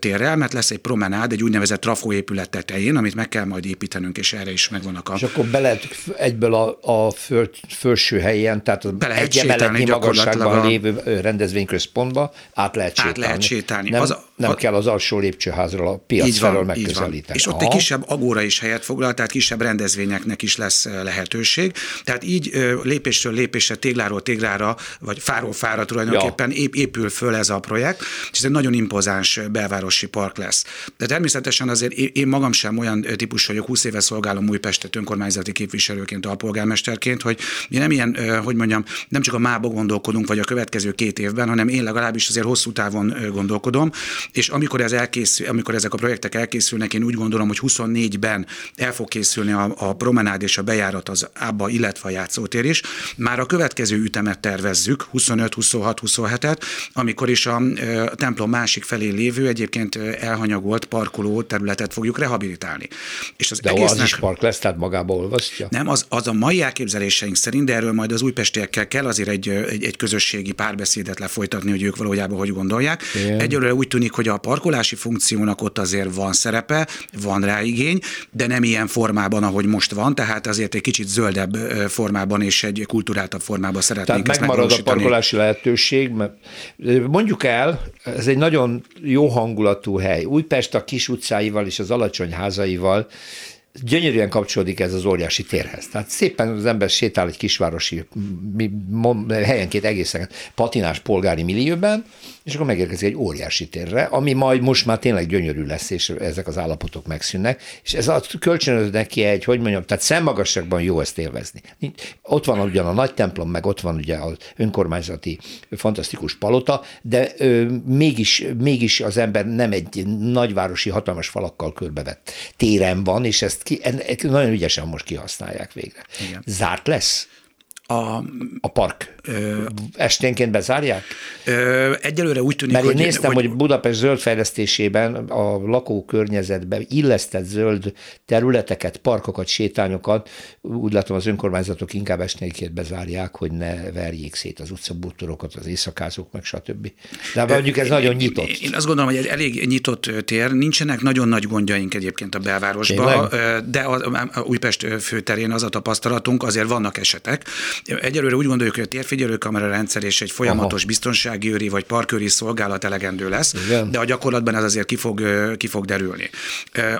térrel, mert lesz egy promenád, egy úgynevezett trafóépület tetején, amit meg kell majd építenünk, és erre is megvannak a...
És akkor be lehet egyből a, a föl, felső helyen, tehát az egy emeletnyi magasságban a... lévő rendezvényközpontba át lehet sétálni.
Át lehet sétálni.
Nem, az, nem a... kell az alsó lépcsőházról a piac felől megközelíteni.
És ott Aha. egy kisebb agóra is helyet foglal, tehát kisebb rendezvényeknek is lesz lehetőség. Tehát így lépésről lépésre, tégláról téglára, vagy fáról fára tulajdonképpen ja. épül föl ez a projekt, és ez egy nagyon impozáns belvárosi park lesz. De természetesen azért én magam sem olyan típus vagyok, 20 éve szolgálom Újpestet önkormányzati képviselőként, alpolgármesterként, hogy mi nem ilyen, hogy mondjam, nem csak a mába gondolkodunk, vagy a következő két évben, hanem én legalábbis azért hosszú távon gondolkodom, és amikor, ez elkészül, amikor ezek a projektek elkészülnek, én úgy gondolom, hogy 24-ben el fog készülni a, a promenád és a bejárat az ába, illetve a játszótér is. Már a következő ütemet tervezzük, 25, 26, 27-et, amikor is a, a templom másik felé lévő, egyébként elhanyagolt parkoló területet fogjuk rehabilitálni.
És az de egésznek, az is park lesz, tehát magába olvasztja?
Nem, az, az a mai elképzeléseink szerint, de erről majd az újpestiekkel kell azért egy, egy, egy közösségi párbeszédet lefolytatni, hogy ők valójában hogy gondolják. Igen. Egyelőre úgy tűnik, hogy a parkolási funkciónak ott azért van szerepe, van rá igény, de nem ilyen formában, ahogy most van, tehát azért egy kicsit zöldebb formában és egy kulturáltabb formában szeretnénk
Tehát megmarad a parkolási lehetőség, mert mondjuk el, ez egy nagyon jó hangulatú hely. Újpest a kis utcáival és az alacsony házaival gyönyörűen kapcsolódik ez az óriási térhez. Tehát szépen az ember sétál egy kisvárosi helyenként egészen patinás polgári millióben, és akkor megérkezik egy óriási térre, ami majd most már tényleg gyönyörű lesz, és ezek az állapotok megszűnnek, és ez a kölcsönöz neki egy, hogy mondjam, tehát szemmagasságban jó ezt élvezni. Ott van ugyan a nagy templom, meg ott van ugye az önkormányzati fantasztikus palota, de ö, mégis, mégis az ember nem egy nagyvárosi hatalmas falakkal körbevett téren van, és ezt ki, en, nagyon ügyesen most kihasználják végre. Igen. Zárt lesz? A, a park. Ö, Esténként bezárják?
Ö, egyelőre úgy tűnik,
Mert én hogy, néztem, hogy, hogy Budapest zöldfejlesztésében a lakókörnyezetben illesztett zöld területeket, parkokat, sétányokat, úgy látom az önkormányzatok inkább esténként bezárják, hogy ne verjék szét az utcabútorokat, az éjszakázók, meg stb. De mondjuk ez nagyon nyitott.
Én azt gondolom, hogy egy elég nyitott tér, nincsenek nagyon nagy gondjaink egyébként a belvárosban, de a, a Újpest főterén az a tapasztalatunk, azért vannak esetek. Egyelőre úgy gondoljuk, hogy a térfigyelőkamera rendszer és egy folyamatos Aha. biztonsági őri vagy parkőri szolgálat elegendő lesz, Igen. de a gyakorlatban ez azért ki fog, ki fog derülni.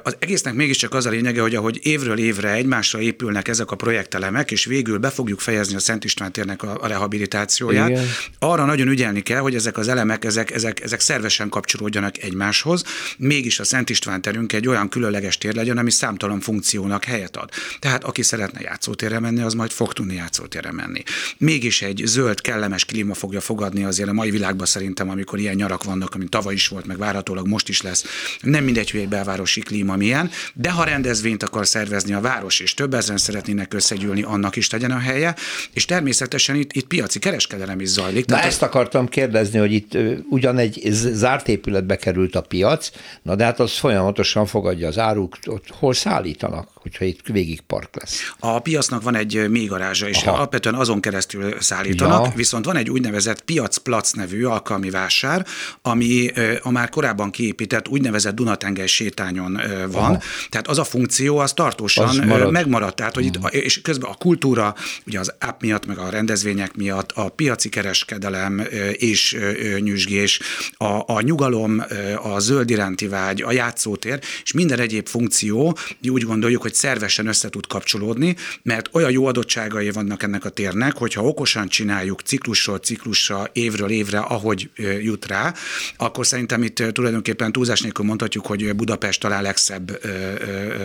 Az egésznek mégiscsak az a lényege, hogy ahogy évről évre egymásra épülnek ezek a projektelemek, és végül be fogjuk fejezni a Szent István térnek a, a rehabilitációját, Igen. arra nagyon ügyelni kell, hogy ezek az elemek, ezek, ezek, ezek szervesen kapcsolódjanak egymáshoz, mégis a Szent István terünk egy olyan különleges tér legyen, ami számtalan funkciónak helyet ad. Tehát aki szeretne játszótérre menni, az majd fog tudni játszótérre menni. Mégis egy zöld, kellemes klíma fogja fogadni azért a mai világban szerintem, amikor ilyen nyarak vannak, mint tavaly is volt, meg várhatólag most is lesz. Nem mindegy, hogy egy belvárosi klíma milyen, de ha rendezvényt akar szervezni a város, és több ezen szeretnének összegyűlni, annak is legyen a helye, és természetesen itt, itt piaci kereskedelem is zajlik.
Na ezt akartam kérdezni, hogy itt ugyan egy zárt épületbe került a piac, na de hát az folyamatosan fogadja az áruk, ott hol szállítanak, hogyha itt végig park lesz.
A piacnak van egy mélygarázsa, és Aha. alapvetően azon keresztül szállítanak, ja. viszont van egy úgynevezett piacplac nevű alkalmi vásár, ami a már korábban kiépített úgynevezett Dunatengely sétányon van. Aha. Tehát az a funkció, az tartósan az marad. megmaradt. Tehát, hogy itt, mhm. és közben a kultúra, ugye az app miatt, meg a rendezvények miatt, a piaci kereskedelem és nyüzsgés, a, a nyugalom, a zöld iránti vágy, a játszótér, és minden egyéb funkció, mi úgy gondoljuk, hogy szervesen össze tud kapcsolódni, mert olyan jó adottságai vannak ennek a térnek, hogyha okosan csináljuk ciklusról ciklusra, évről évre, ahogy jut rá, akkor szerintem itt tulajdonképpen túlzás nélkül mondhatjuk, hogy Budapest talán legszebb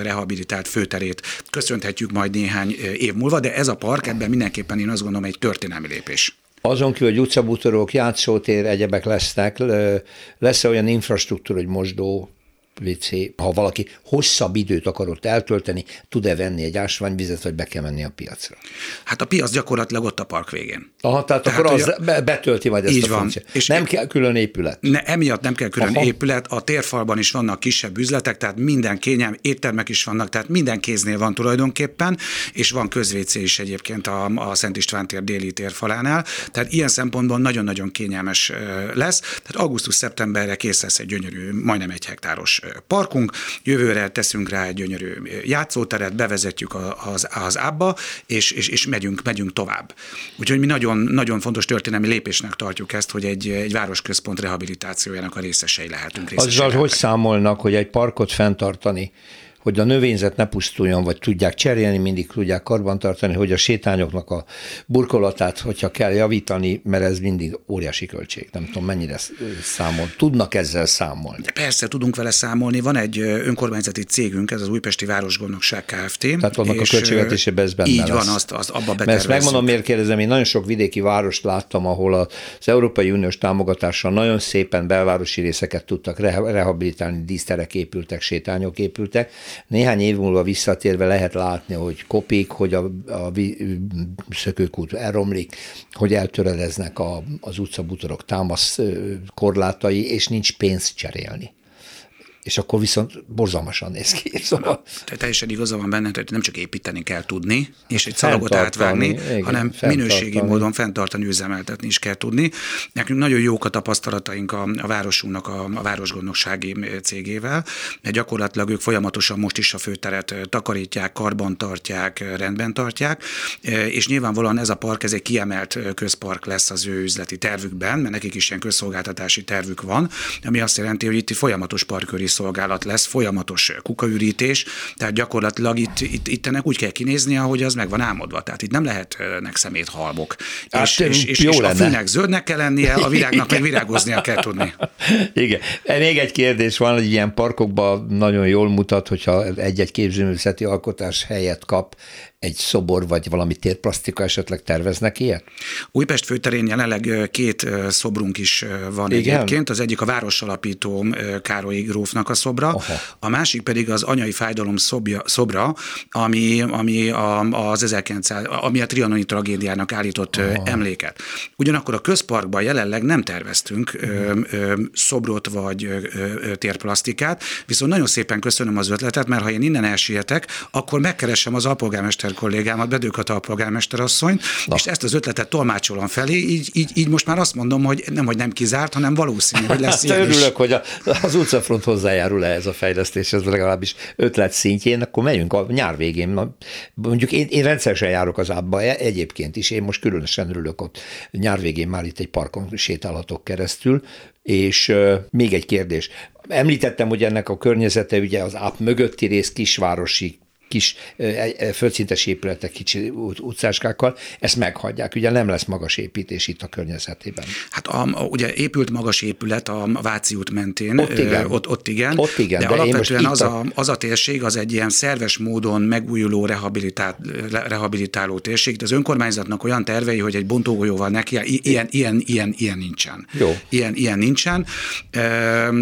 rehabilitált főterét köszönhetjük majd néhány év múlva, de ez a park ebben mindenképpen én azt gondolom egy történelmi lépés.
Azon kívül, hogy utcabútorok, játszótér, egyebek lesznek, lesz olyan infrastruktúra, hogy mosdó, WC, ha valaki hosszabb időt akarott eltölteni, tud-e venni egy ásványvizet, vagy be kell menni a piacra?
Hát a piac gyakorlatilag ott a park végén.
Aha, tehát, tehát akkor az a, betölti majd ezt így a van. funkciót. És nem kell külön épület?
Ne, emiatt nem kell külön Aha. épület, a térfalban is vannak kisebb üzletek, tehát minden kényelm, éttermek is vannak, tehát minden kéznél van tulajdonképpen, és van közvécé is egyébként a, a Szent István tér déli térfalánál, tehát ilyen szempontból nagyon-nagyon kényelmes lesz. Tehát augusztus-szeptemberre kész lesz egy gyönyörű, majdnem egy hektáros parkunk, jövőre teszünk rá egy gyönyörű játszóteret, bevezetjük az, az ábba, és, és, és megyünk, megyünk tovább. Úgyhogy mi nagyon, nagyon fontos történelmi lépésnek tartjuk ezt, hogy egy, egy városközpont rehabilitációjának a részesei lehetünk.
Részesei Azzal, hogy számolnak, hogy egy parkot fenntartani hogy a növényzet ne pusztuljon, vagy tudják cserélni, mindig tudják karbantartani, hogy a sétányoknak a burkolatát, hogyha kell javítani, mert ez mindig óriási költség. Nem tudom, mennyire számol. Tudnak ezzel számolni?
De persze, tudunk vele számolni. Van egy önkormányzati cégünk, ez az Újpesti Városgondnokság Kft.
Tehát vannak a költségvetésében ez benne
Így
lesz.
van, azt, azt abba
Mert ezt megmondom, miért kérdezem, én nagyon sok vidéki várost láttam, ahol az Európai Uniós támogatással nagyon szépen belvárosi részeket tudtak rehabilitálni, díszterek épültek, sétányok épültek, néhány év múlva visszatérve lehet látni, hogy kopik, hogy a, a szökőkút elromlik, hogy eltöredeznek a, az utcabutorok támasz korlátai, és nincs pénzt cserélni és akkor viszont borzalmasan néz ki. Szóval...
Te teljesen igaza van benne, hogy nem csak építeni kell tudni, és egy szalagot átvágni, igen, hanem minőségi módon fenntartani, üzemeltetni is kell tudni. Nekünk nagyon jók a tapasztalataink a, a városunknak, a, a városgondnoksági cégével, mert gyakorlatilag ők folyamatosan most is a főteret takarítják, karban tartják, rendben tartják, és nyilvánvalóan ez a park, ez egy kiemelt közpark lesz az ő üzleti tervükben, mert nekik is ilyen közszolgáltatási tervük van, ami azt jelenti, hogy itt folyamatos parköri szolgálat lesz, folyamatos kukaürítés, tehát gyakorlatilag itt, itt, itt ennek úgy kell kinézni, ahogy az meg van álmodva. Tehát itt nem lehetnek szemét halmok. Hát, és, és, és, és a fűnek zöldnek kell lennie, a virágnak meg virágoznia kell tudni. [laughs]
Igen. Még egy kérdés van, hogy ilyen parkokban nagyon jól mutat, hogyha egy-egy képzőművészeti alkotás helyet kap egy szobor, vagy valami térplasztika esetleg terveznek ilyet?
Újpest főterén jelenleg két szobrunk is van Igen? egyébként. Az egyik a városalapító Károly grófnak a szobra, Aha. a másik pedig az anyai fájdalom szobja, szobra, ami, ami a, az 1900, ami a trianoni tragédiának állított Aha. emléket. Ugyanakkor a közparkban jelenleg nem terveztünk ö, ö, szobrot vagy ö, ö, térplasztikát, viszont nagyon szépen köszönöm az ötletet, mert ha én innen elsietek, akkor megkeresem az alpolgármester kollégámat, Bedőkat alpolgármester asszonyt, Na. és ezt az ötletet tolmácsolom felé, így, így, így most már azt mondom, hogy nem, hogy nem kizárt, hanem valószínű, hogy lesz [laughs]
ilyen Örülök, is. hogy a, az utcafront hozzájárul ehhez a fejlesztéshez, legalábbis ötlet szintjén, akkor megyünk a nyár végén. Mondjuk én, én rendszeresen járok az ábba e, egyébként is, én most különösen örülök ott nyár végén már itt egy parkon sétálhatok keresztül, és uh, még egy kérdés. Említettem, hogy ennek a környezete ugye az áp mögötti rész kisvárosi kis földszintes épületek kicsi utcáskákkal, ezt meghagyják. Ugye nem lesz magas építés itt a környezetében.
Hát a, ugye épült magas épület a Váci út mentén. Ott igen. Ott, ott igen.
Ott igen
de, de alapvetően az a, az a térség az egy ilyen szerves módon megújuló rehabilitál, rehabilitáló térség. Az önkormányzatnak olyan tervei, hogy egy bontógolyóval neki, ilyen, ilyen, ilyen, ilyen nincsen.
Jó.
Ilyen, ilyen nincsen,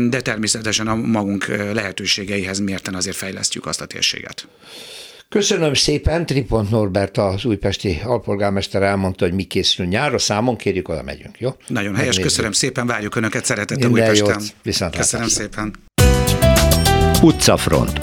de természetesen a magunk lehetőségeihez mérten azért fejlesztjük azt a térséget.
Köszönöm szépen, Tripont Norbert, az újpesti alpolgármester elmondta, hogy mi készül nyárra, számon kérjük, oda megyünk, jó?
Nagyon helyes, köszönöm szépen, várjuk Önöket szeretettel Újpesten.
Jót,
köszönöm szépen.
Utcafront.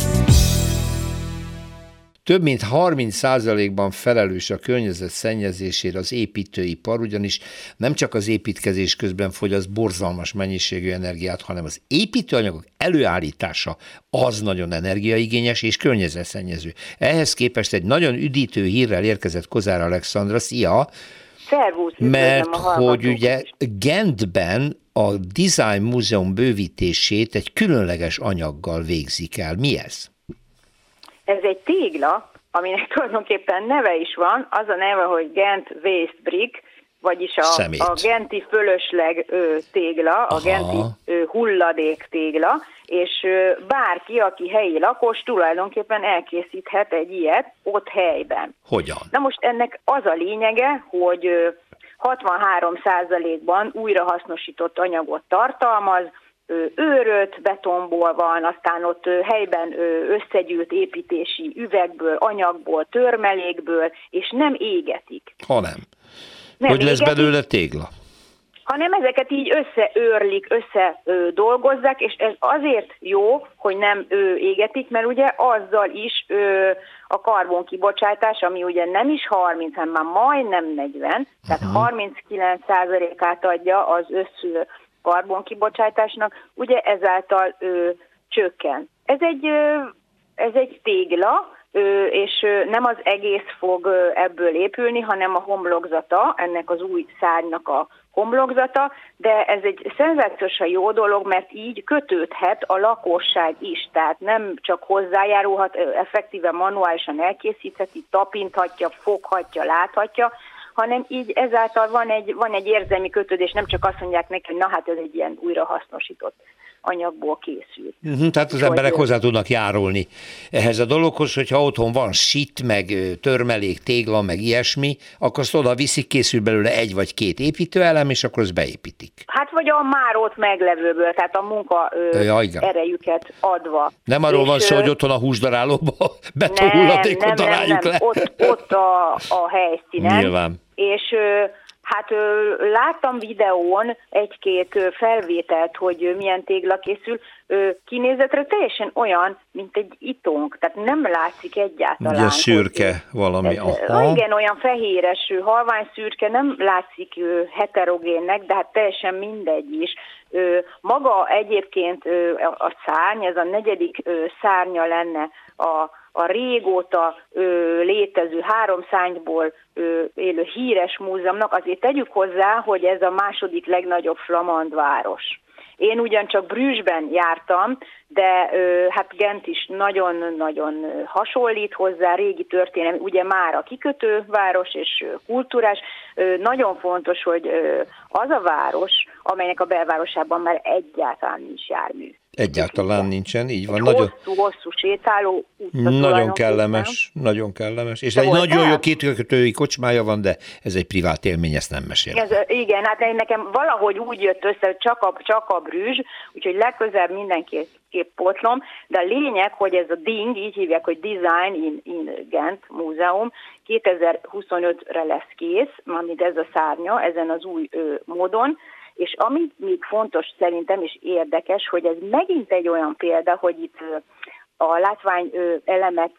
Több mint 30%-ban felelős a környezet szennyezésére az építőipar, ugyanis nem csak az építkezés közben fogyaszt borzalmas mennyiségű energiát, hanem az építőanyagok előállítása az nagyon energiaigényes és környezetszennyező. Ehhez képest egy nagyon üdítő hírrel érkezett Kozár Alexandra, szia!
Szervusz,
mert hogy ugye Gentben a Design Múzeum bővítését egy különleges anyaggal végzik el. Mi ez?
Ez egy tégla, aminek [laughs] tulajdonképpen neve is van, az a neve, hogy Gent Waste Brick, vagyis a, a genti fölösleg ö, tégla, Aha. a genti ö, hulladék tégla, és ö, bárki, aki helyi lakos, tulajdonképpen elkészíthet egy ilyet ott helyben.
Hogyan?
Na most ennek az a lényege, hogy ö, 63%-ban újrahasznosított anyagot tartalmaz, őröt betonból van, aztán ott helyben összegyűlt építési üvegből, anyagból, törmelékből, és nem égetik.
Ha nem. nem hogy égetik, lesz belőle tégla?
hanem ezeket így összeőrlik, össze dolgozzák, és ez azért jó, hogy nem ő égetik, mert ugye azzal is ö, a karbonkibocsátás, ami ugye nem is 30, hanem már majdnem 40, tehát uh-huh. 39%-át adja az össz karbonkibocsátásnak, ugye ezáltal ö, csökken. Ez egy, ö, ez egy tégla, ö, és nem az egész fog ebből épülni, hanem a homlokzata, ennek az új szárnynak a homlokzata, de ez egy szenzációsan jó dolog, mert így kötődhet a lakosság is, tehát nem csak hozzájárulhat, effektíve manuálisan elkészítheti, tapinthatja, foghatja, láthatja, hanem így ezáltal van egy, van egy érzelmi kötődés, nem csak azt mondják neki, hogy na hát ez egy ilyen újrahasznosított anyagból készült.
Uh-huh, tehát az emberek hozzá tudnak járulni ehhez a dologhoz, hogyha otthon van sit, meg törmelék, tégla, meg ilyesmi, akkor azt oda viszik, készül belőle egy vagy két építőelem, és akkor azt beépítik.
Hát vagy a már ott meglevőből, tehát a munka ja, erejüket adva.
Nem arról és, van szó, hogy otthon a húsdarálóba [laughs] betonhulladékot találjuk nem,
nem. le. Ott, ott a, a helyszínen.
Nyilván.
És Hát láttam videón egy-két felvételt, hogy milyen tégla készül. Kinézetre teljesen olyan, mint egy itónk, tehát nem látszik egyáltalán.
Ugye szürke valami.
Aha. Igen, olyan fehéres, halvány szürke, nem látszik heterogénnek, de hát teljesen mindegy is. Maga egyébként a szárny, ez a negyedik szárnya lenne a a régóta ö, létező három szányból ö, élő híres múzeumnak, azért tegyük hozzá, hogy ez a második legnagyobb flamand város. Én ugyancsak Brüsszben jártam, de ö, hát Gent is nagyon-nagyon hasonlít hozzá, régi történelmi, ugye már a kikötő város és kultúrás. Ö, nagyon fontos, hogy ö, az a város, amelynek a belvárosában már egyáltalán nincs jármű.
Egyáltalán nincsen, így van.
nagyon, hosszú, hosszú sétáló
utca. Nagyon kellemes, nagyon kellemes. És de egy nagyon jó kétkötői kocsmája van, de ez egy privát élmény, ezt nem mesél. Ez,
igen, hát nekem valahogy úgy jött össze, hogy csak a, csak a brűzs, úgyhogy legközelebb mindenképp potlom, de a lényeg, hogy ez a DING, így hívják, hogy Design in, in Gent Múzeum, 2025-re lesz kész, amit ez a szárnya, ezen az új ö, módon, és ami még fontos szerintem, és érdekes, hogy ez megint egy olyan példa, hogy itt a látvány elemek,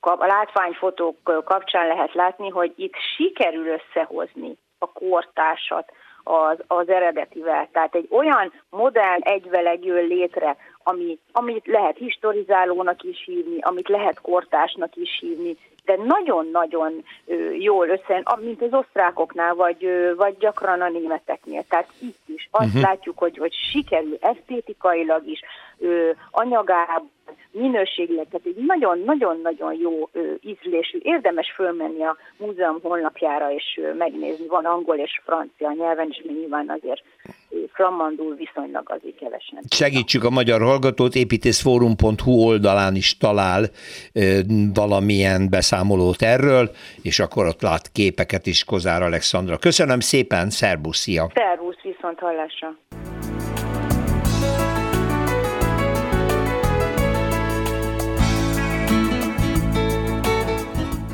a látványfotók kapcsán lehet látni, hogy itt sikerül összehozni a kortársat az, az eredetivel. Tehát egy olyan modern egyveleg jön létre, ami, amit lehet historizálónak is hívni, amit lehet kortásnak is hívni, de nagyon-nagyon jól össze, mint az osztrákoknál, vagy, vagy gyakran a németeknél. Tehát itt is azt uh-huh. látjuk, hogy, hogy sikerül esztétikailag is, anyagában, minőségileg, tehát egy nagyon-nagyon-nagyon jó ízlésű, érdemes fölmenni a múzeum honlapjára és megnézni, van angol és francia nyelven, és még nyilván azért flamandul viszonylag azért kevesen.
Segítsük a magyar hallgatót, építészforum.hu oldalán is talál valamilyen beszámolót erről, és akkor ott lát képeket is Kozár Alexandra. Köszönöm szépen, szervusz, szia!
Szervusz, viszont hallásra!